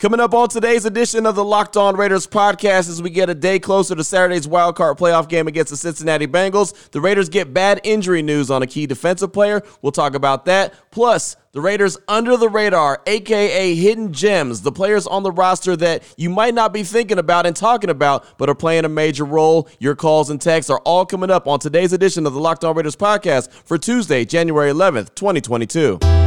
Coming up on today's edition of the Locked On Raiders podcast, as we get a day closer to Saturday's wild card playoff game against the Cincinnati Bengals, the Raiders get bad injury news on a key defensive player. We'll talk about that. Plus, the Raiders under the radar, aka hidden gems, the players on the roster that you might not be thinking about and talking about, but are playing a major role. Your calls and texts are all coming up on today's edition of the Locked On Raiders podcast for Tuesday, January 11th, 2022.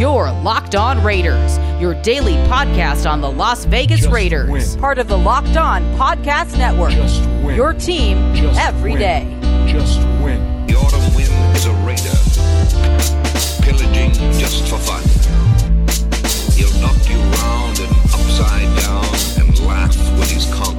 Your Locked On Raiders, your daily podcast on the Las Vegas Just Raiders. win. Part of the Locked On Podcast Network. Just win. Your team every day. Just every win. day. Just win. The autumn wind is a raider, pillaging just for fun. He'll knock you round and upside down and laugh when he's conquered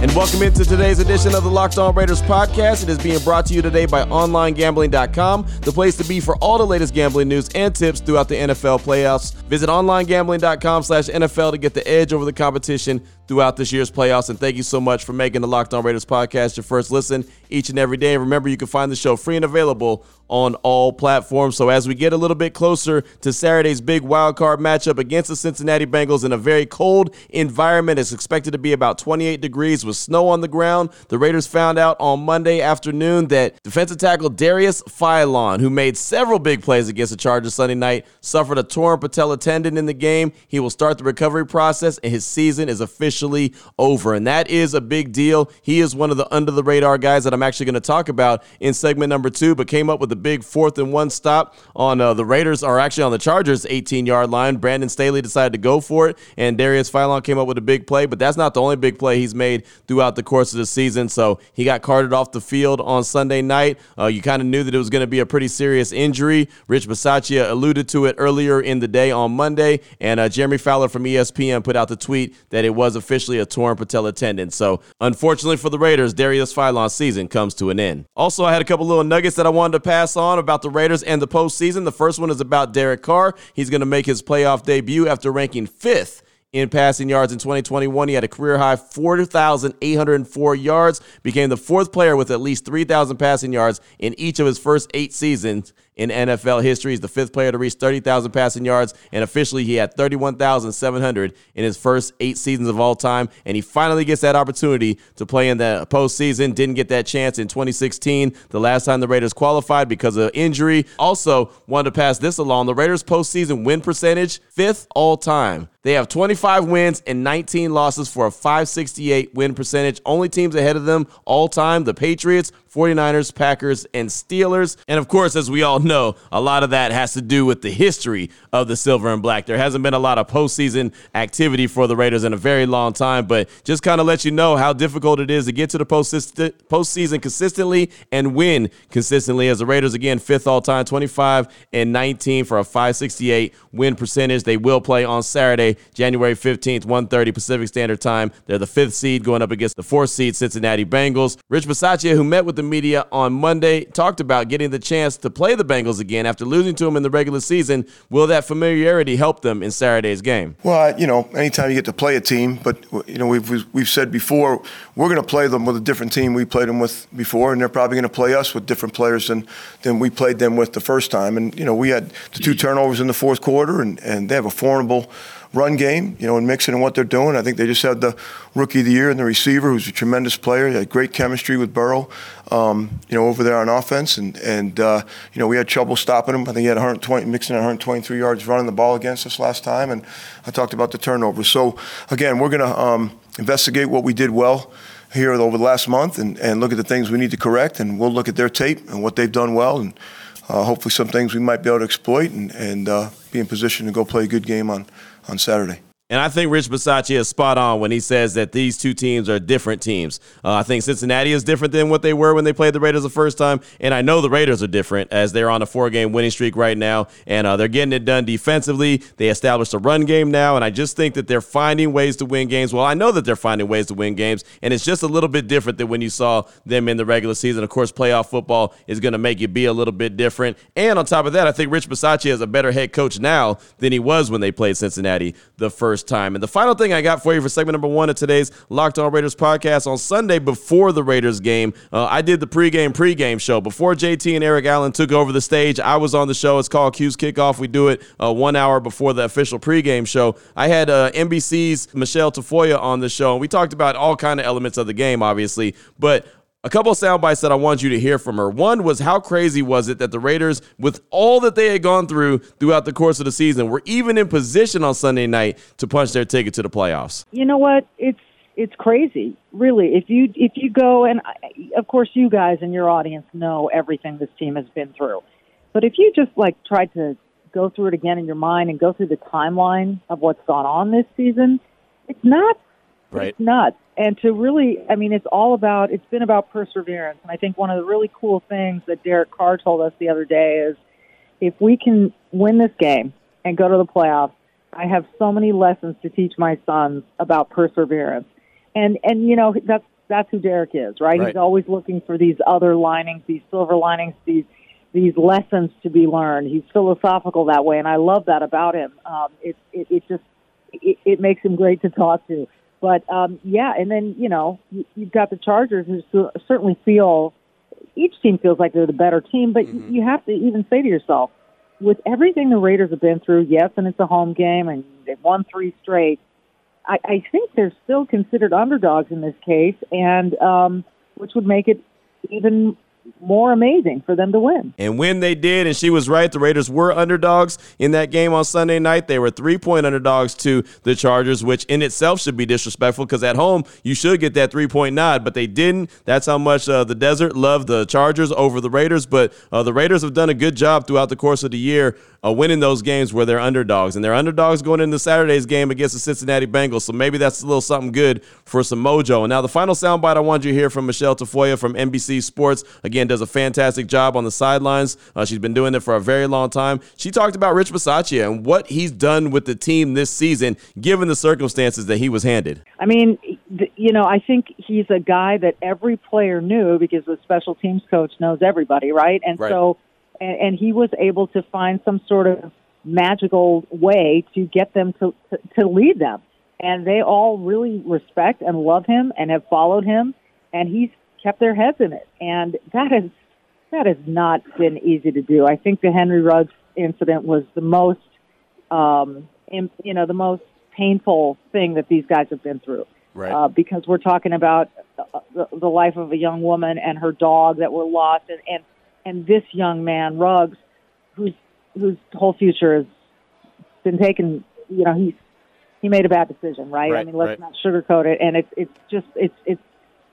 and welcome into today's edition of the Locked On Raiders podcast. It is being brought to you today by OnlineGambling.com, the place to be for all the latest gambling news and tips throughout the NFL playoffs. Visit OnlineGambling.com slash NFL to get the edge over the competition throughout this year's playoffs. And thank you so much for making the Locked On Raiders podcast your first listen each and every day. And remember, you can find the show free and available on all platforms. So as we get a little bit closer to Saturday's big wild card matchup against the Cincinnati Bengals in a very cold environment, it's expected to be about 28 degrees with snow on the ground. The Raiders found out on Monday afternoon that defensive tackle Darius Philon, who made several big plays against the Chargers Sunday night, suffered a torn patella tendon in the game. He will start the recovery process, and his season is officially over. And that is a big deal. He is one of the under the radar guys that I'm actually going to talk about in segment number two, but came up with a big fourth and one stop on uh, the Raiders, or actually on the Chargers' 18 yard line. Brandon Staley decided to go for it, and Darius Philon came up with a big play, but that's not the only big play he's made throughout the course of the season. So he got carted off the field on Sunday night. Uh, you kind of knew that it was going to be a pretty serious injury. Rich Bisaccia alluded to it earlier in the day on Monday, and uh, Jeremy Fowler from ESPN put out the tweet that it was officially a torn patella tendon. So unfortunately for the Raiders, Darius Philon's season comes to an end. Also, I had a couple little nuggets that I wanted to pass on about the Raiders and the postseason. The first one is about Derek Carr. He's going to make his playoff debut after ranking fifth in passing yards in 2021. He had a career high 4,804 yards, became the fourth player with at least 3,000 passing yards in each of his first eight seasons in NFL history. He's the fifth player to reach 30,000 passing yards, and officially he had 31,700 in his first eight seasons of all time. And he finally gets that opportunity to play in the postseason. Didn't get that chance in 2016, the last time the Raiders qualified because of injury. Also, wanted to pass this along. The Raiders' postseason win percentage, fifth all time. They have 25 wins and 19 losses for a 568 win percentage. Only teams ahead of them all time the Patriots, 49ers, Packers, and Steelers. And of course, as we all know, a lot of that has to do with the history of the silver and black. There hasn't been a lot of postseason activity for the Raiders in a very long time, but just kind of let you know how difficult it is to get to the postseason consistently and win consistently. As the Raiders, again, fifth all time, 25 and 19 for a 568 win percentage. They will play on Saturday, January 15th, 1:30 Pacific Standard Time. They're the fifth seed going up against the fourth seed Cincinnati Bengals. Rich Bisaccia, who met with the media on Monday, talked about getting the chance to play the Bengals again after losing to them in the regular season. Will that familiarity help them in Saturday's game? Well, you know, anytime you get to play a team, but you know, we've we've- we've said before, we're going to play them with a different team we played them with before, and they're probably going to play us with different players than than we played them with the first time. And you know, we had the two turnovers in the fourth quarter, and and they have a formidable run game, you know, and Mixon and what they're doing. I think they just had the rookie of the year and the receiver, who's a tremendous player. He had great chemistry with Burrow, um, you know, over there on offense, and and uh, you know, we had trouble stopping him. I think he had 120, Mixon had 123 yards running the ball against us last time, and I talked about the turnovers. So again, we're going to um, investigate what we did well here over the last month, and and look at the things we need to correct, and we'll look at their tape and what they've done well, and. Uh, hopefully, some things we might be able to exploit and, and uh, be in position to go play a good game on, on Saturday. And I think Rich Bisaccia is spot on when he says that these two teams are different teams. Uh, I think Cincinnati is different than what they were when they played the Raiders the first time. And I know the Raiders are different as they're on a four game winning streak right now. And uh, they're getting it done defensively. They established a run game now. And I just think that they're finding ways to win games. Well, I know that they're finding ways to win games. And it's just a little bit different than when you saw them in the regular season. Of course, playoff football is going to make you be a little bit different. And on top of that, I think Rich Bisaccia is a better head coach now than he was when they played Cincinnati the first first time. And the final thing I got for you for segment number one of today's Locked On Raiders podcast on Sunday before the Raiders game, uh, I did the pregame pregame show before JT and Eric Allen took over the stage. I was on the show. It's called Q's Kickoff. We do it uh, one hour before the official pregame show. I had uh, NBC's Michelle Tafoya on the show, and we talked about all kind of elements of the game, obviously, but a couple of sound bites that I want you to hear from her. One was how crazy was it that the Raiders, with all that they had gone through throughout the course of the season, were even in position on Sunday night to punch their ticket to the playoffs. You know what? It's it's crazy, really. If you if you go and of course you guys and your audience know everything this team has been through, but if you just like tried to go through it again in your mind and go through the timeline of what's gone on this season, it's nuts. Right. It's nuts and to really, I mean, it's all about, it's been about perseverance. And I think one of the really cool things that Derek Carr told us the other day is if we can win this game and go to the playoffs, I have so many lessons to teach my sons about perseverance. And, and, you know, that's, that's who Derek is, right? right? He's always looking for these other linings, these silver linings, these, these lessons to be learned. He's philosophical that way. And I love that about him. Um, it, it, it just, it, it makes him great to talk to. But um, yeah, and then you know you, you've got the Chargers who certainly feel each team feels like they're the better team, but mm-hmm. you have to even say to yourself, with everything the Raiders have been through, yes, and it's a home game and they've won three straight. I, I think they're still considered underdogs in this case, and um, which would make it even more amazing for them to win. And when they did, and she was right, the Raiders were underdogs in that game on Sunday night. They were three point underdogs to the Chargers, which in itself should be disrespectful because at home you should get that three point nod, but they didn't. That's how much uh, the desert loved the Chargers over the Raiders. But uh, the Raiders have done a good job throughout the course of the year uh, winning those games where they're underdogs. And they're underdogs going into Saturday's game against the Cincinnati Bengals. So maybe that's a little something good for some mojo. And now the final soundbite I want you to hear from Michelle Tafoya from NBC Sports. Again, does a fantastic job on the sidelines. Uh, she's been doing it for a very long time. She talked about Rich Bisaccia and what he's done with the team this season, given the circumstances that he was handed. I mean, you know, I think he's a guy that every player knew because the special teams coach knows everybody, right? And right. so and, and he was able to find some sort of magical way to get them to, to, to lead them. And they all really respect and love him and have followed him, and he's kept their heads in it. And that has that has not been easy to do. I think the Henry Ruggs incident was the most, um, in, you know, the most painful thing that these guys have been through. Right. Uh, because we're talking about the, the life of a young woman and her dog that were lost, and, and and this young man Ruggs, whose whose whole future has been taken. You know, he's he made a bad decision, right? right I mean, let's right. not sugarcoat it. And it's it's just it's it's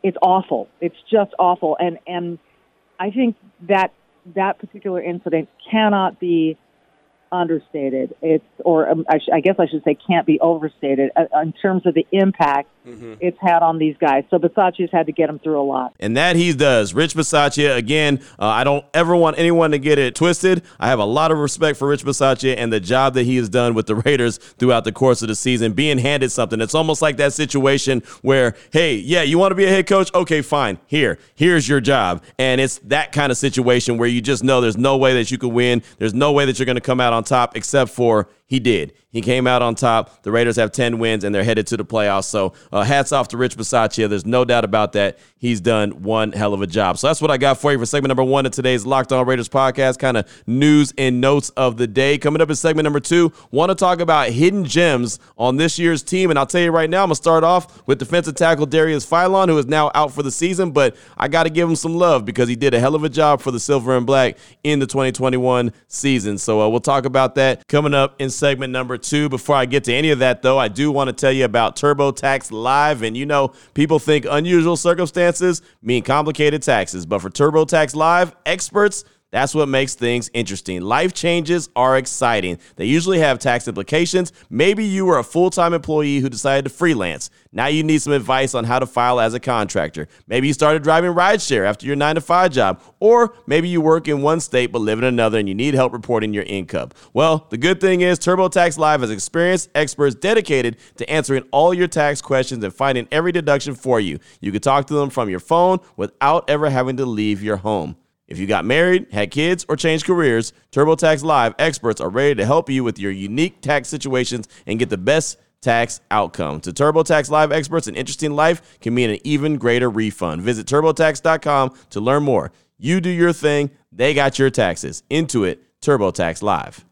it's awful. It's just awful. And and I think that that particular incident cannot be understated. It's, or um, I, sh- I, guess I should say, can't be overstated uh, in terms of the impact mm-hmm. it's had on these guys. So Bisaccia's had to get them through a lot. And that he does. Rich Bisaccia, again, uh, I don't ever want anyone to get it twisted. I have a lot of respect for Rich Bisaccia and the job that he has done with the Raiders throughout the course of the season, being handed something. It's almost like that situation where, hey, yeah, you want to be a head coach? Okay, fine. Here, here's your job. And it's that kind of situation where you just know there's no way that you can win. There's no way that you're going to come out on top except for he did. He came out on top. The Raiders have 10 wins and they're headed to the playoffs. So, uh, hats off to Rich Bisaccia. There's no doubt about that. He's done one hell of a job. So, that's what I got for you for segment number one of today's Locked On Raiders podcast. Kind of news and notes of the day. Coming up in segment number two, want to talk about hidden gems on this year's team. And I'll tell you right now, I'm going to start off with defensive tackle Darius Philon, who is now out for the season, but I got to give him some love because he did a hell of a job for the Silver and Black in the 2021 season. So, uh, we'll talk about that coming up in segment number two. Before I get to any of that, though, I do want to tell you about TurboTax Live. And you know, people think unusual circumstances mean complicated taxes. But for TurboTax Live, experts that's what makes things interesting. Life changes are exciting. They usually have tax implications. Maybe you were a full time employee who decided to freelance. Now you need some advice on how to file as a contractor. Maybe you started driving rideshare after your 9 to 5 job. Or maybe you work in one state but live in another and you need help reporting your income. Well, the good thing is TurboTax Live has experienced experts dedicated to answering all your tax questions and finding every deduction for you. You can talk to them from your phone without ever having to leave your home. If you got married, had kids, or changed careers, TurboTax Live experts are ready to help you with your unique tax situations and get the best tax outcome. To TurboTax Live experts, an interesting life can mean an even greater refund. Visit TurboTax.com to learn more. You do your thing, they got your taxes. Intuit TurboTax Live.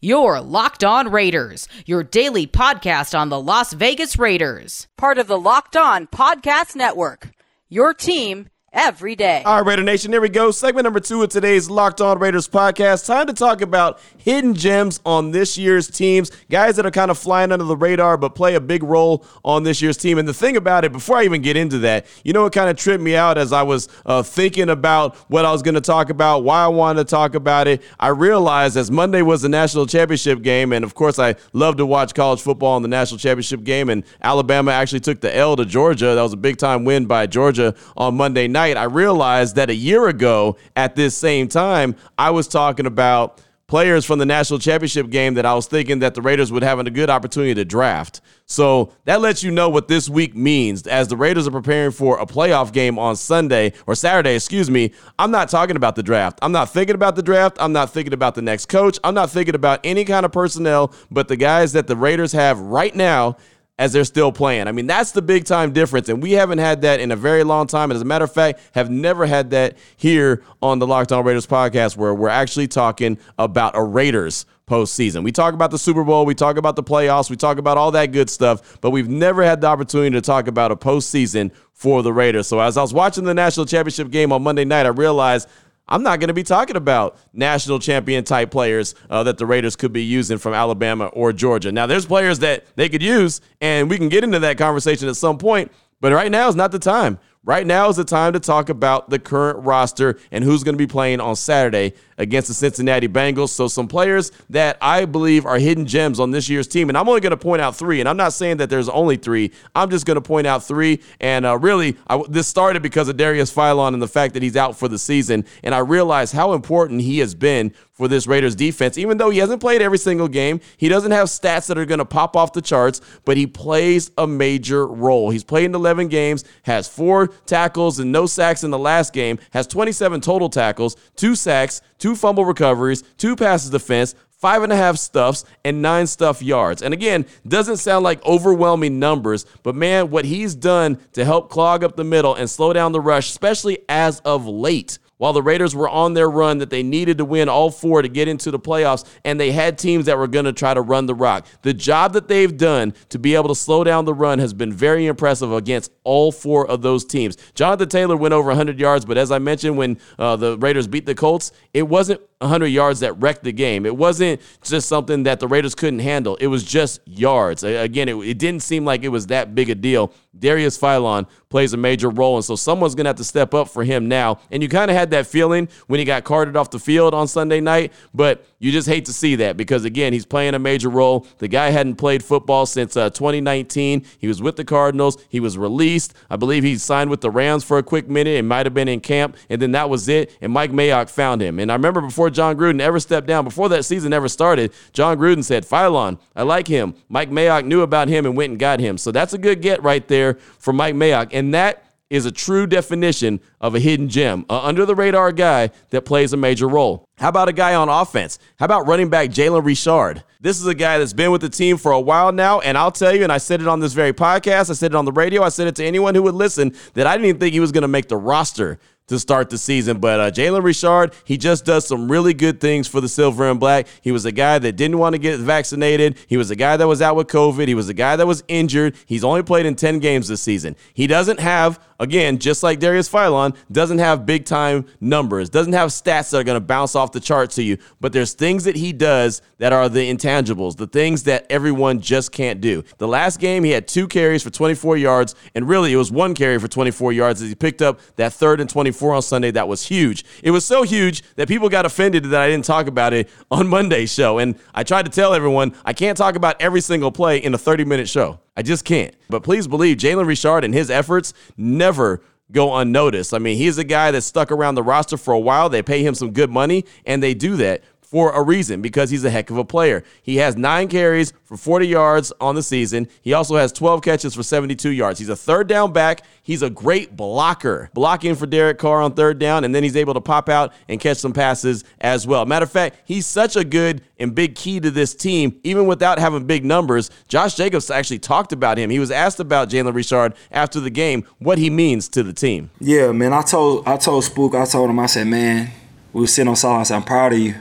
Your Locked On Raiders, your daily podcast on the Las Vegas Raiders. Part of the Locked On Podcast Network. Your team every day. All right, Raider Nation, here we go. Segment number two of today's Locked On Raiders podcast. Time to talk about hidden gems on this year's teams, guys that are kind of flying under the radar but play a big role on this year's team. And the thing about it, before I even get into that, you know what kind of tripped me out as I was uh, thinking about what I was going to talk about, why I wanted to talk about it. I realized as Monday was the national championship game, and of course, I love to watch college football in the national championship game, and Alabama actually took the L to Georgia. That was a big time win by Georgia on Monday night night, I realized that a year ago at this same time, I was talking about players from the national championship game that I was thinking that the Raiders would have a good opportunity to draft. So that lets you know what this week means. As the Raiders are preparing for a playoff game on Sunday or Saturday, excuse me, I'm not talking about the draft. I'm not thinking about the draft. I'm not thinking about the next coach. I'm not thinking about any kind of personnel, but the guys that the Raiders have right now as they're still playing. I mean, that's the big time difference. And we haven't had that in a very long time. As a matter of fact, have never had that here on the Locked On Raiders podcast where we're actually talking about a Raiders postseason. We talk about the Super Bowl, we talk about the playoffs, we talk about all that good stuff, but we've never had the opportunity to talk about a postseason for the Raiders. So as I was watching the national championship game on Monday night, I realized I'm not going to be talking about national champion type players uh, that the Raiders could be using from Alabama or Georgia. Now, there's players that they could use, and we can get into that conversation at some point, but right now is not the time. Right now is the time to talk about the current roster and who's going to be playing on Saturday against the Cincinnati Bengals. So, some players that I believe are hidden gems on this year's team. And I'm only going to point out three. And I'm not saying that there's only three. I'm just going to point out three. And uh, really, I, this started because of Darius Philon and the fact that he's out for the season. And I realized how important he has been for this Raiders defense. Even though he hasn't played every single game, he doesn't have stats that are going to pop off the charts, but he plays a major role. He's played in 11 games, has four tackles and no sacks in the last game, has 27 total tackles, two sacks, two fumble recoveries, two passes defense, five and a half stuffs, and nine stuff yards. And again, doesn't sound like overwhelming numbers, but man, what he's done to help clog up the middle and slow down the rush, especially as of late while the Raiders were on their run that they needed to win all four to get into the playoffs, and they had teams that were going to try to run the rock. The job that they've done to be able to slow down the run has been very impressive against all four of those teams. Jonathan Taylor went over 100 yards, but as I mentioned, when uh, the Raiders beat the Colts, it wasn't 100 yards that wrecked the game. It wasn't just something that the Raiders couldn't handle. It was just yards. Again, it, it didn't seem like it was that big a deal. Darius Philon plays a major role, and so someone's going to have to step up for him now. And you kind of had that feeling when he got carted off the field on Sunday night, but you just hate to see that because, again, he's playing a major role. The guy hadn't played football since uh, 2019. He was with the Cardinals. He was released. I believe he signed with the Rams for a quick minute. It might have been in camp, and then that was it. And Mike Mayock found him. And I remember before Jon Gruden ever stepped down, before that season ever started, Jon Gruden said, Philon, I like him. Mike Mayock knew about him and went and got him. So that's a good get right there for Mike Mayock. And that is a true definition of a hidden gem, a under the radar guy that plays a major role. How about a guy on offense? How about running back Jalen Richard? This is a guy that's been with the team for a while now, and I'll tell you, and I said it on this very podcast, I said it on the radio, I said it to anyone who would listen, that I didn't even think he was going to make the roster to start the season. But uh, Jalen Richard, he just does some really good things for the Silver and Black. He was a guy that didn't want to get vaccinated. He was a guy that was out with COVID. He was a guy that was injured. He's only played in 10 games this season. He doesn't have, again, just like Darius Philon, doesn't have big time numbers, doesn't have stats that are going to bounce off the chart to you. But there's things that he does that are the intangibles, the things that everyone just can't do. The last game, he had two carries for 24 yards, and really it was one carry for 24 yards as he picked up that third and 24 24 on Sunday that was huge. It was so huge that people got offended that I didn't talk about it on Monday's show. And I tried to tell everyone I can't talk about every single play in a 30 minute show. I just can't. But please believe Jalen Richard and his efforts never go unnoticed. I mean, he's a guy that stuck around the roster for a while. They pay him some good money, and they do that for a reason because he's a heck of a player. He has nine carries for 40 yards on the season. He also has 12 catches for 72 yards. He's a third down back. He's a great blocker, blocking for Derek Carr on third down, and then he's able to pop out and catch some passes as well. Matter of fact, he's such a good and big key to this team, even without having big numbers. Josh Jacobs actually talked about him. He was asked about Jalen Richard after the game, what he means to the team. Yeah, man. I told I told Spook, I told him, I said, man, we were sitting on silence. I'm proud of you.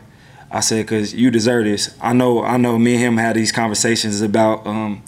I said, cause you deserve this. I know, I know. Me and him had these conversations about um,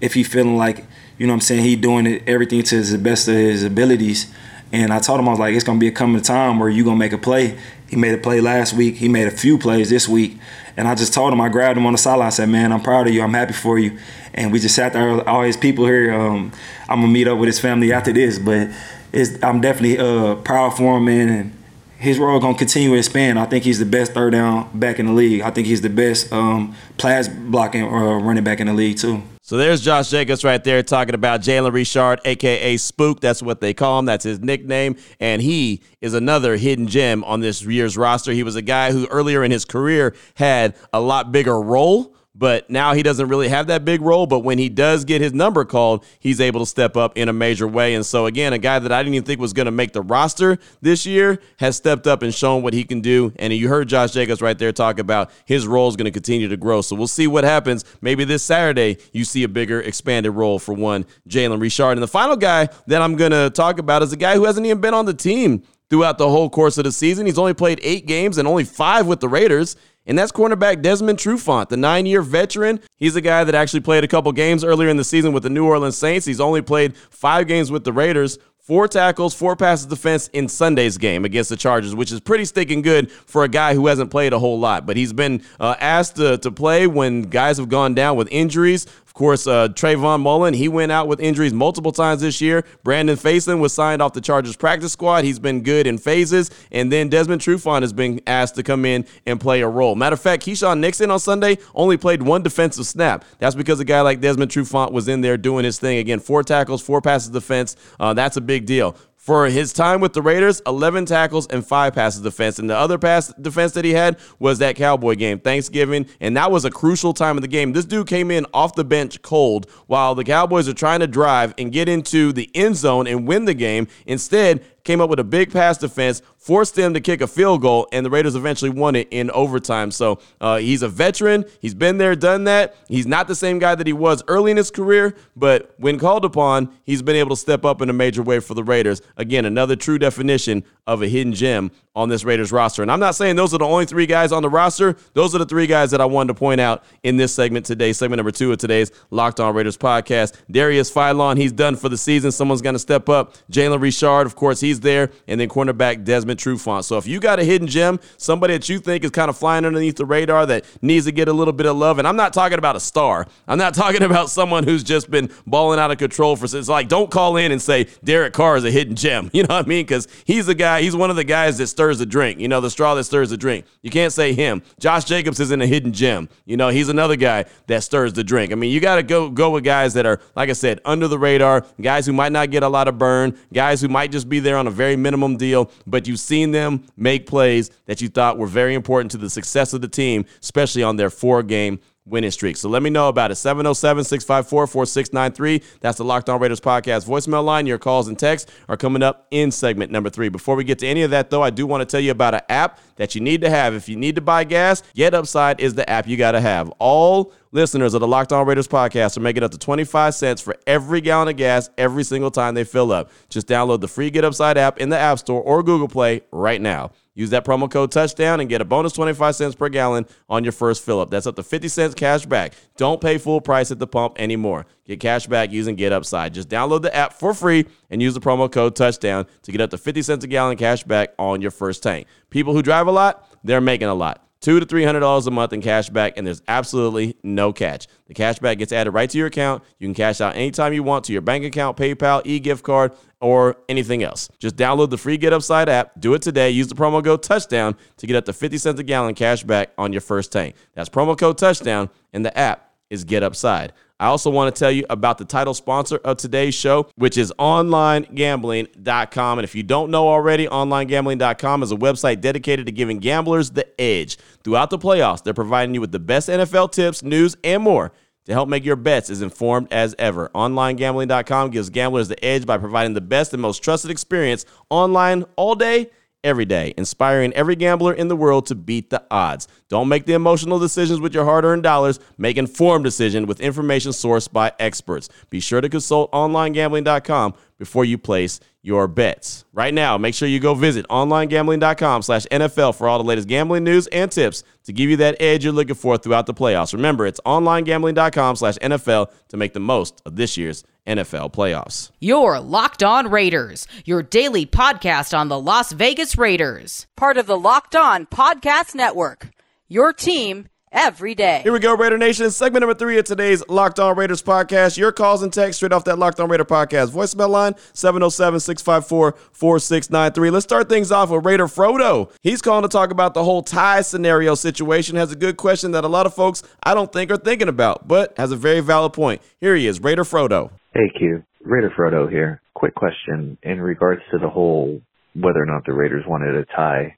if he feeling like, you know, what I'm saying he doing it everything to the best of his abilities. And I told him I was like, it's gonna be a coming time where you gonna make a play. He made a play last week. He made a few plays this week. And I just told him, I grabbed him on the sideline. I said, man, I'm proud of you. I'm happy for you. And we just sat there. All his people here. Um, I'm gonna meet up with his family after this, but It's, I'm definitely uh, proud for him, man. And his role gonna continue to expand. I think he's the best third down back in the league. I think he's the best um, pass blocking uh, running back in the league too. So there's Josh Jacobs right there talking about Jalen Richard, aka Spook. That's what they call him. That's his nickname. And he is another hidden gem on this year's roster. He was a guy who earlier in his career had a lot bigger role but now he doesn't really have that big role. But when he does get his number called, he's able to step up in a major way. And so, again, a guy that I didn't even think was going to make the roster this year has stepped up and shown what he can do. And you heard Josh Jacobs right there talk about his role is going to continue to grow. So we'll see what happens. Maybe this Saturday, you see a bigger, expanded role for one, Jalen Richard. And the final guy that I'm going to talk about is a guy who hasn't even been on the team throughout the whole course of the season. He's only played eight games and only five with the Raiders. And that's cornerback Desmond Trufant, the nine year veteran. He's a guy that actually played a couple games earlier in the season with the New Orleans Saints. He's only played five games with the Raiders. Four tackles, four passes defense in Sunday's game against the Chargers, which is pretty sticking good for a guy who hasn't played a whole lot. But he's been uh, asked to, to play when guys have gone down with injuries course, uh, Trayvon Mullen, he went out with injuries multiple times this year. Brandon Facyson was signed off the Chargers practice squad. He's been good in phases. And then Desmond Trufant has been asked to come in and play a role. Matter of fact, Keisean Nixon on Sunday only played one defensive snap. That's because a guy like Desmond Trufant was in there doing his thing. Again, four tackles, four passes defense. Uh, that's a big deal for his time with the Raiders, 11 tackles and five passes defense. And the other pass defense that he had was that Cowboy game, Thanksgiving. And that was a crucial time of the game. This dude came in off the bench cold while the Cowboys are trying to drive and get into the end zone and win the game. Instead, came up with a big pass defense, forced them to kick a field goal, and the Raiders eventually won it in overtime. So uh, he's a veteran. He's been there, done that. He's not the same guy that he was early in his career, but when called upon, he's been able to step up in a major way for the Raiders. Again, another true definition of a hidden gem on this Raiders roster. And I'm not saying those are the only three guys on the roster. Those are the three guys that I wanted to point out in this segment today, segment number two of today's Locked On Raiders podcast. Darius Philon, he's done for the season. Someone's going to step up. Jalen Richard, of course, he's there. And then cornerback Desmond Trufant. So if you got a hidden gem, somebody that you think is kind of flying underneath the radar that needs to get a little bit of love, and I'm not talking about a star. I'm not talking about someone who's just been balling out of control for. It's like, don't call in and say Derek Carr is a hidden gem. You know what I mean? Because he's guy guy, he's one of the guys that stirs the drink, you know, the straw that stirs the drink. You can't say him. Josh Jacobs isn't a hidden gem. You know, he's another guy that stirs the drink. I mean, you got to go go with guys that are, like I said, under the radar, guys who might not get a lot of burn, guys who might just be there on a very minimum deal, but you've seen them make plays that you thought were very important to the success of the team, especially on their four game winning streak. So let me know about it. 707 654 4693. That's the Locked On Raiders podcast voicemail line. Your calls and texts are coming up in segment number three. Before we get to any of that, though, I do want to tell you about an app that you need to have. If you need to buy gas, Get Upside is the app you got to have. All listeners of the Locked On Raiders podcast are making up to 25 cents for every gallon of gas every single time they fill up. Just download the free Get Upside app in the App Store or Google Play right now. Use that promo code touchdown and get a bonus 25 cents per gallon on your first fill up. That's up to 50 cents cash back. Don't pay full price at the pump anymore. Get cash back using Get Upside. Just download the app for free and use the promo code touchdown to get up to 50 cents a gallon cash back on your first tank. People who drive a lot, they're making a lot two to three hundred dollars a month in cash back, and there's absolutely no catch. The cash back gets added right to your account. You can cash out anytime you want to your bank account, PayPal, e-gift card, or anything else. Just download the free Get Upside app. Do it today. Use the promo code Touchdown to get up to 50 cents a gallon cash back on your first tank. That's promo code Touchdown and the app is Get Upside. I also want to tell you about the title sponsor of today's show, which is onlinegambling.com. And if you don't know already, onlinegambling.com is a website dedicated to giving gamblers the edge. Throughout the playoffs, they're providing you with the best NFL tips, news, and more to help make your bets as informed as ever. OnlineGambling.com gives gamblers the edge by providing the best and most trusted experience online all day every day, inspiring every gambler in the world to beat the odds. Don't make the emotional decisions with your hard earned dollars. Make informed decisions with information sourced by experts. Be sure to consult onlinegambling.com before you place your bets. Right now, make sure you go visit onlinegambling.com slash NFL for all the latest gambling news and tips to give you that edge you're looking for throughout the playoffs. Remember, it's onlinegambling.com slash NFL to make the most of this year's NFL playoffs. Your Locked On Raiders, your daily podcast on the Las Vegas Raiders. Part of the Locked On Podcast Network. Your team every day. Here we go, Raider Nation. Segment number three of today's Locked On Raiders podcast. Your calls and texts straight off that Locked On Raider podcast. Voicemail line 707 654 4693. Let's start things off with Raider Frodo. He's calling to talk about the whole tie scenario situation. Has a good question that a lot of folks I don't think are thinking about, but has a very valid point. Here he is, Raider Frodo. Hey, Q. Raider Frodo here. Quick question in regards to the whole whether or not the Raiders wanted a tie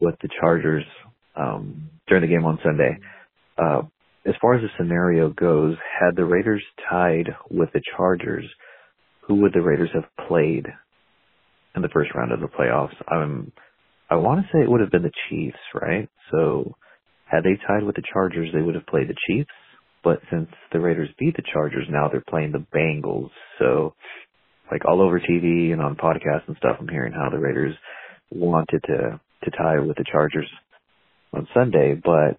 with the Chargers um, during the game on Sunday. Uh, as far as the scenario goes, had the Raiders tied with the Chargers, who would the Raiders have played in the first round of the playoffs? Um, I want to say it would have been the Chiefs, right? So had they tied with the Chargers, they would have played the Chiefs. But since the Raiders beat the Chargers, now they're playing the Bengals. So, like all over TV and on podcasts and stuff, I'm hearing how the Raiders wanted to to tie with the Chargers on Sunday. But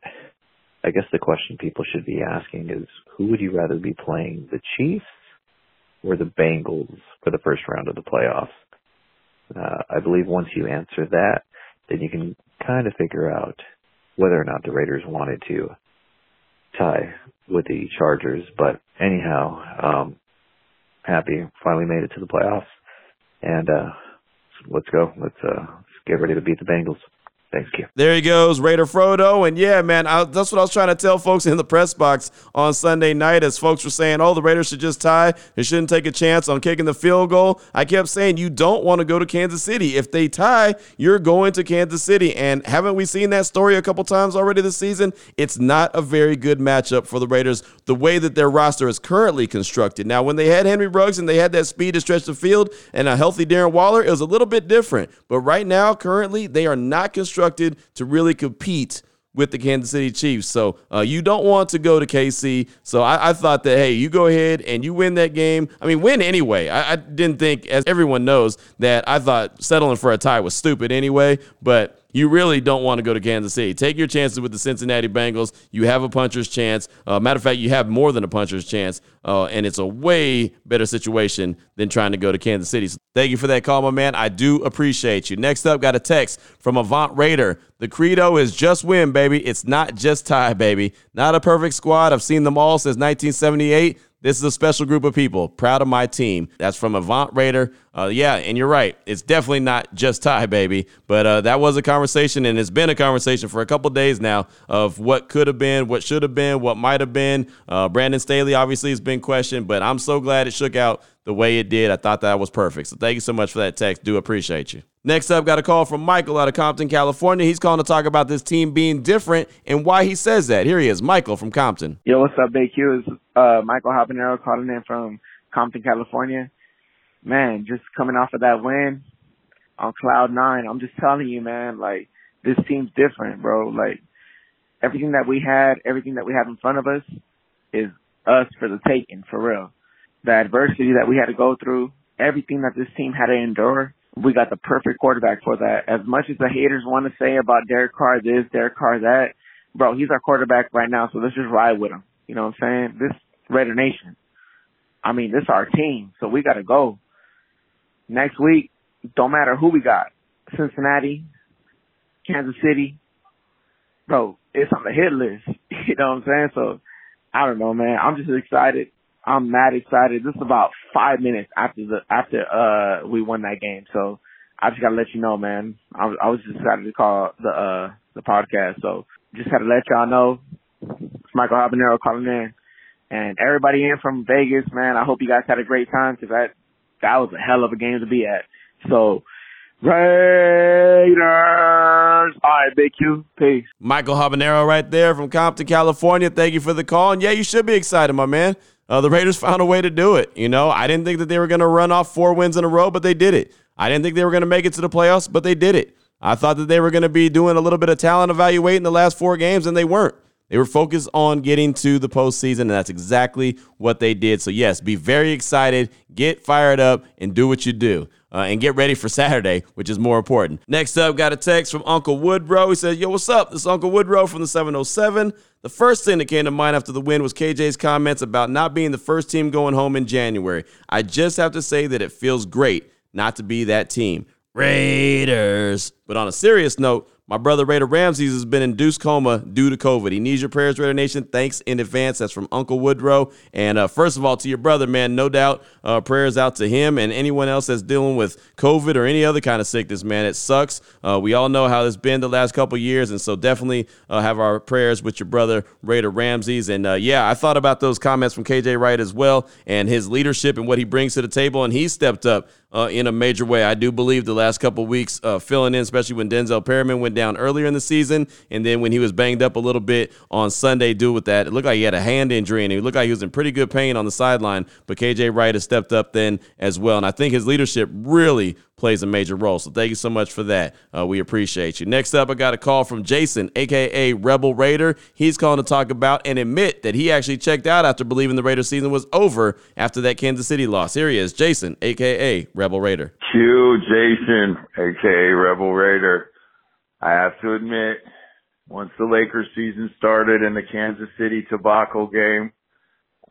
I guess the question people should be asking is, who would you rather be playing, the Chiefs or the Bengals for the first round of the playoffs? Uh, I believe once you answer that, then you can kind of figure out whether or not the Raiders wanted to tie with the Chargers. But anyhow, um, happy finally made it to the playoffs, and uh, let's go. Let's uh, let's get ready to beat the Bengals. Thanks, Q. There he goes, Raider Frodo. And yeah, man, I, that's what I was trying to tell folks in the press box on Sunday night as folks were saying, oh, the Raiders should just tie. They shouldn't take a chance on kicking the field goal. I kept saying, you don't want to go to Kansas City. If they tie, you're going to Kansas City. And haven't we seen that story a couple times already this season? It's not a very good matchup for the Raiders the way that their roster is currently constructed. Now, when they had Henry Ruggs and they had that speed to stretch the field and a healthy Darren Waller, it was a little bit different. But right now, currently, they are not constructed to really compete with the Kansas City Chiefs. So uh, you don't want to go to KC. So I, I, thought that, hey, you go ahead and you win that game. I mean, win anyway. I, I, didn't think, as everyone knows, that I thought settling for a tie was stupid anyway. But you really don't want to go to Kansas City. Take your chances with the Cincinnati Bengals. You have a puncher's chance. Uh, matter of fact, you have more than a puncher's chance, uh, and it's a way better situation than trying to go to Kansas City. So thank you for that call, my man. I do appreciate you. Next up, got a text from Avant Raider. The credo is just win, baby. It's not just tie, baby. Not a perfect squad. I've seen them all since 1978. This is a special group of people. Proud of my team. That's from Avant Raider. Uh, yeah, and you're right. It's definitely not just tie, baby. But uh, that was a conversation, and it's been a conversation for a couple days now of what could have been, what should have been, what might have been. Uh, Brandon Staley obviously has been questioned, but I'm so glad it shook out the way it did. I thought that was perfect. So thank you so much for that text. Do appreciate you. Next up, got a call from Michael out of Compton, California. He's calling to talk about this team being different and why he says that. Here he is, Michael from Compton. Yo, what's up, Big Q? It's uh, Michael Habanero calling in from Compton, California. Man, just coming off of that win on cloud nine, I'm just telling you, man, like this team's different, bro. Like everything that we had, everything that we have in front of us is us for the taking, for real. The adversity that we had to go through, everything that this team had to endure we got the perfect quarterback for that. As much as the haters want to say about Derek Carr this, Derek Carr that, bro, he's our quarterback right now, so let's just ride with him. You know what I'm saying? This Raider Nation. I mean, this is our team, so we got to go. Next week, don't matter who we got. Cincinnati, Kansas City, bro, it's on the hit list. You know what I'm saying? So, I don't know, man. I'm just excited. I'm mad excited. This is about five minutes after the after uh we won that game. So I just gotta let you know, man. I, I was just excited to call the uh the podcast. So just had to let y'all know. Michael Habanero calling in. And everybody in from Vegas, man, I hope you guys had a great time because that that was a hell of a game to be at. So Raiders. All right, Big Q. Peace. Michael Habanero right there from Compton, California. Thank you for the call. And yeah, you should be excited, my man. Uh, the Raiders found a way to do it. You know, I didn't think that they were going to run off four wins in a row, but they did it. I didn't think they were going to make it to the playoffs, but they did it. I thought that they were going to be doing a little bit of talent evaluating the last four games, and they weren't. They were focused on getting to the postseason, and that's exactly what they did. So, yes, be very excited, get fired up, and do what you do. Uh, and get ready for Saturday, which is more important. Next up, got a text from Uncle Woodrow. He says, Yo, what's up? This is Uncle Woodrow from the 707. The first thing that came to mind after the win was KJ's comments about not being the first team going home in January. I just have to say that it feels great not to be that team. Raiders. But on a serious note, my brother Raider Ramses has been induced coma due to COVID. He needs your prayers, Raider Nation. Thanks in advance. That's from Uncle Woodrow. And uh, first of all, to your brother, man, no doubt uh, prayers out to him and anyone else that's dealing with COVID or any other kind of sickness, man. It sucks. Uh, we all know how it's been the last couple years. And so definitely uh, have our prayers with your brother, Raider Ramses. And uh, yeah, I thought about those comments from KJ Wright as well and his leadership and what he brings to the table. And he stepped up uh, in a major way. I do believe the last couple weeks uh, filling in, especially when Denzel Perryman went down earlier in the season, and then when he was banged up a little bit on Sunday, due with that, it looked like he had a hand injury, and it looked like he was in pretty good pain on the sideline. But KJ Wright has stepped up then as well, and I think his leadership really plays a major role. So thank you so much for that. Uh, we appreciate you. Next up, I got a call from Jason, aka Rebel Raider. He's calling to talk about and admit that he actually checked out after believing the Raider season was over after that Kansas City loss. Here he is, Jason, aka Rebel Raider. Q, Jason, aka Rebel Raider. I have to admit, once the Lakers season started and the Kansas City tobacco game,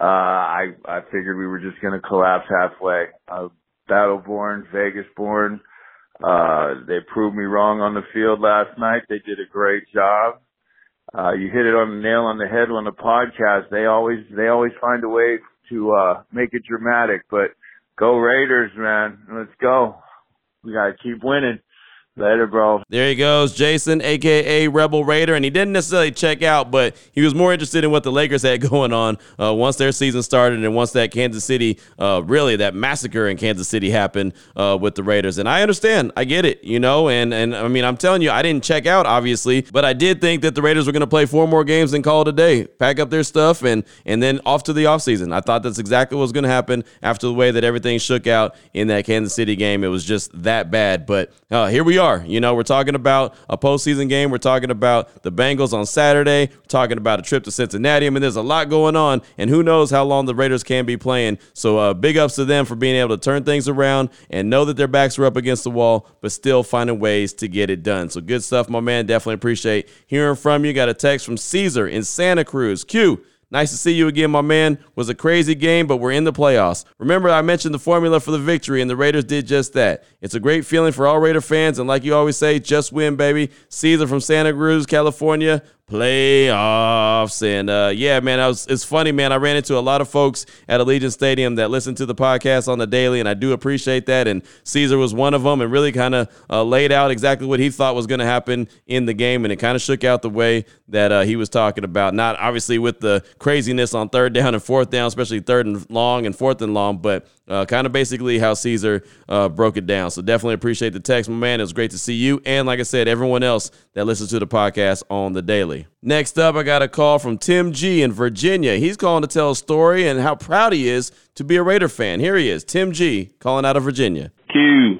uh, I I figured we were just going to collapse halfway. Uh, Battleborn, Vegas born. Uh, they proved me wrong on the field last night. They did a great job. Uh, you hit it on the nail on the head on the podcast. They always, they always find a way to, uh, make it dramatic, but go Raiders, man. Let's go. We gotta keep winning. Later, bro. There he goes, Jason, aka Rebel Raider, and he didn't necessarily check out, but he was more interested in what the Lakers had going on uh, once their season started and once that Kansas City, uh, really that massacre in Kansas City happened uh, with the Raiders. And I understand, I get it, you know, and and I mean I'm telling you, I didn't check out obviously, but I did think that the Raiders were going to play four more games and call it a day, pack up their stuff, and and then off to the offseason. I thought that's exactly what was going to happen after the way that everything shook out in that Kansas City game. It was just that bad, but uh, here we are. You know, we're talking about a postseason game. We're talking about the Bengals on Saturday. We're talking about a trip to Cincinnati. I mean, there's a lot going on, and who knows how long the Raiders can be playing. So, uh, big ups to them for being able to turn things around and know that their backs were up against the wall, but still finding ways to get it done. So, good stuff, my man. Definitely appreciate hearing from you. Got a text from Caesar in Santa Cruz. Q. Nice to see you again, my man. Was a crazy game, but we're in the playoffs. Remember, I mentioned the formula for the victory, and the Raiders did just that. It's a great feeling for all Raider fans, and like you always say, just win, baby. Caesar from Santa Cruz, California playoffs. And uh, yeah, man, I was, it's funny, man. I ran into a lot of folks at Allegiant Stadium that listen to the podcast on the daily, and I do appreciate that. And Caesar was one of them and really kind of uh, laid out exactly what he thought was going to happen in the game. And it kind of shook out the way that uh, he was talking about. Not obviously with the craziness on third down and fourth down, especially third and long and fourth and long, but uh, kind of basically how Caesar uh, broke it down. So definitely appreciate the text, my man. It was great to see you. And like I said, everyone else that listens to the podcast on the daily. Next up, I got a call from Tim G in Virginia. He's calling to tell a story and how proud he is to be a Raider fan. Here he is, Tim G, calling out of Virginia. Q,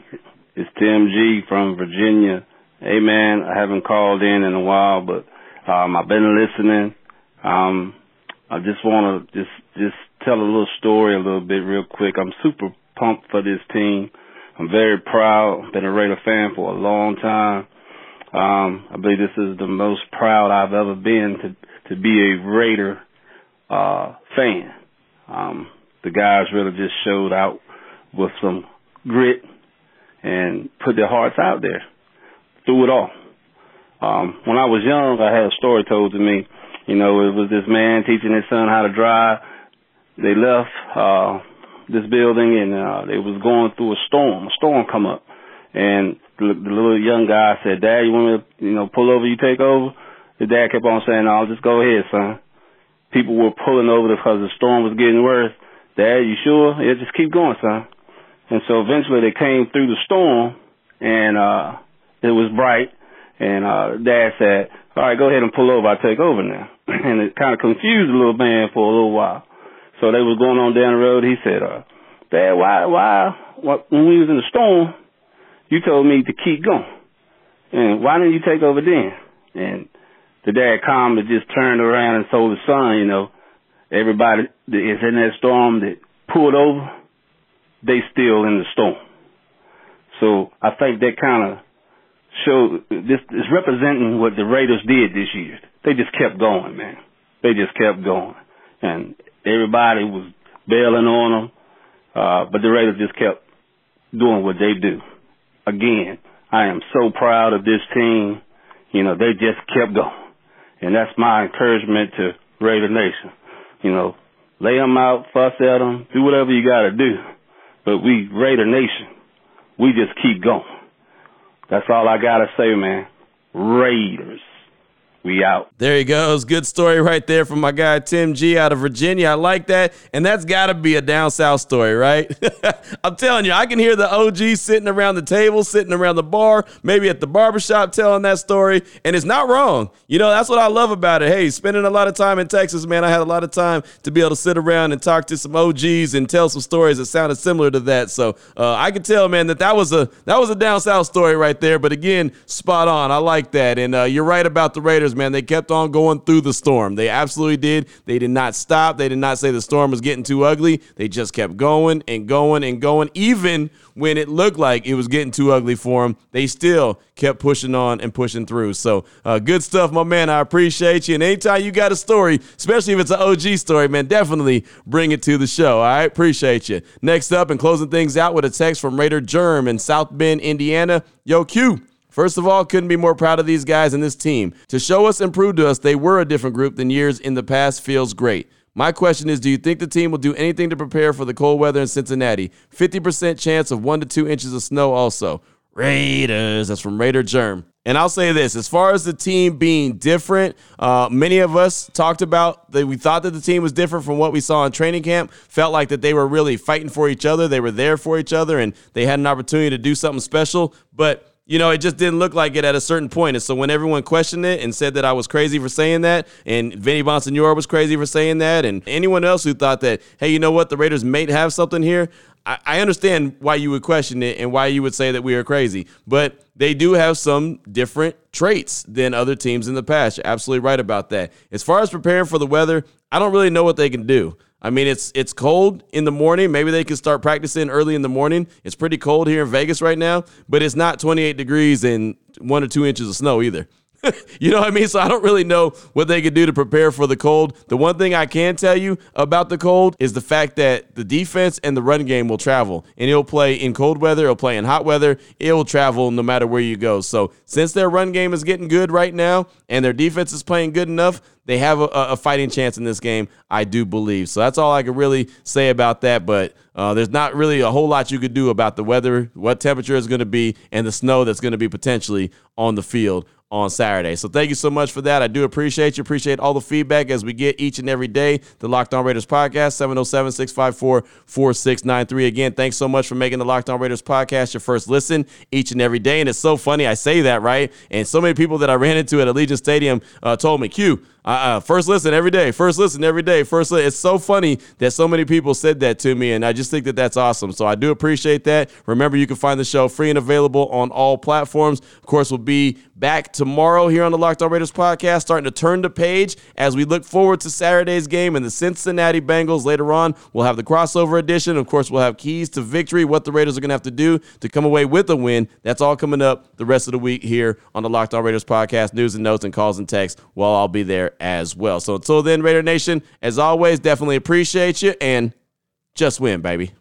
it's Tim G from Virginia. Hey man, I haven't called in in a while, but um, I've been listening. Um, I just want to just just tell a little story a little bit real quick. I'm super pumped for this team. I'm very proud. Been a Raider fan for a long time. Um, I believe this is the most proud I've ever been to to be a Raider uh, fan. Um, the guys really just showed out with some grit and put their hearts out there through it all. Um, when I was young, I had a story told to me. You know, it was this man teaching his son how to drive. They left uh, this building and uh, they was going through a storm. A storm come up, and the, the little young guy said, Dad, you want me to, you know, pull over, you take over? The dad kept on saying, "I'll just go ahead, son. people were pulling over because the storm was getting worse. Dad, you sure? Yeah, just keep going, son. And so eventually they came through the storm and uh it was bright and uh dad said, All right, go ahead and pull over, I'll take over now and it kinda confused the little man for a little while. So they was going on down the road, he said, uh, Dad, why why when we was in the storm you told me to keep going. And why didn't you take over then? And the dad calmly just turned around and told his son, you know, everybody that is in that storm that pulled over, they still in the storm. So I think that kind of showed this is representing what the Raiders did this year. They just kept going, man. They just kept going, and everybody was bailing on them, uh, but the Raiders just kept doing what they do. Again, I am so proud of this team. You know, they just kept going. And that's my encouragement to Raider Nation. You know, lay them out, fuss at them, do whatever you got to do. But we, Raider Nation, we just keep going. That's all I got to say, man. Raiders. We out. There he goes. Good story right there from my guy Tim G out of Virginia. I like that. And that's got to be a down south story, right? I'm telling you, I can hear the OG sitting around the table, sitting around the bar, maybe at the barbershop telling that story. And it's not wrong. You know, that's what I love about it. Hey, spending a lot of time in Texas, man, I had a lot of time to be able to sit around and talk to some OGs and tell some stories that sounded similar to that. So uh, I could tell, man, that that was a that was a down south story right there. But again, spot on. I like that. And uh, you're right about the Raiders man. They kept on going through the storm. They absolutely did. They did not stop. They did not say the storm was getting too ugly. They just kept going and going and going. Even when it looked like it was getting too ugly for them, they still kept pushing on and pushing through. So uh, good stuff, my man. I appreciate you. And anytime you got a story, especially if it's an OG story, man, definitely bring it to the show. All right, appreciate you. Next up and closing things out with a text from Raider Germ in South Bend, Indiana. Yo, Q. First of all, couldn't be more proud of these guys and this team. To show us and prove to us they were a different group than years in the past feels great. My question is Do you think the team will do anything to prepare for the cold weather in Cincinnati? 50% chance of one to two inches of snow also. Raiders. That's from Raider Germ. And I'll say this as far as the team being different, uh, many of us talked about that we thought that the team was different from what we saw in training camp, felt like that they were really fighting for each other. They were there for each other and they had an opportunity to do something special. But you know, it just didn't look like it at a certain point. And so when everyone questioned it and said that I was crazy for saying that, and Vinny Bonsignore was crazy for saying that, and anyone else who thought that, hey, you know what, the Raiders may have something here, I, I understand why you would question it and why you would say that we are crazy. But they do have some different traits than other teams in the past. You're absolutely right about that. As far as preparing for the weather, I don't really know what they can do. I mean, it's it's cold in the morning. Maybe they can start practicing early in the morning. It's pretty cold here in Vegas right now, but it's not 28 degrees and one or two inches of snow either. you know what I mean? So I don't really know what they could do to prepare for the cold. The one thing I can tell you about the cold is the fact that the defense and the run game will travel. And it'll play in cold weather, it'll play in hot weather, it'll travel no matter where you go. So since their run game is getting good right now and their defense is playing good enough, they have a, a fighting chance in this game, I do believe. So that's all I can really say about that. But uh, there's not really a whole lot you could do about the weather, what temperature is going to be, and the snow that's going to be potentially on the field on Saturday. So thank you so much for that. I do appreciate you. Appreciate all the feedback as we get each and every day. The Locked On Raiders podcast, 707 654 4693. Again, thanks so much for making the Locked On Raiders podcast your first listen each and every day. And it's so funny. I say that, right? And so many people that I ran into at Allegiant Stadium uh, told me, Q, uh, uh, first listen every day. First listen every day. First, it's so funny that so many people said that to me, and I just think that that's awesome. So I do appreciate that. Remember, you can find the show free and available on all platforms. Of course, we'll be back tomorrow here on the Locked On Raiders podcast, starting to turn the page as we look forward to Saturday's game and the Cincinnati Bengals. Later on, we'll have the crossover edition. Of course, we'll have keys to victory, what the Raiders are going to have to do to come away with a win. That's all coming up the rest of the week here on the Locked On Raiders podcast. News and notes and calls and texts. Well, I'll be as well. So until then, Raider Nation, as always, definitely appreciate you and just win, baby.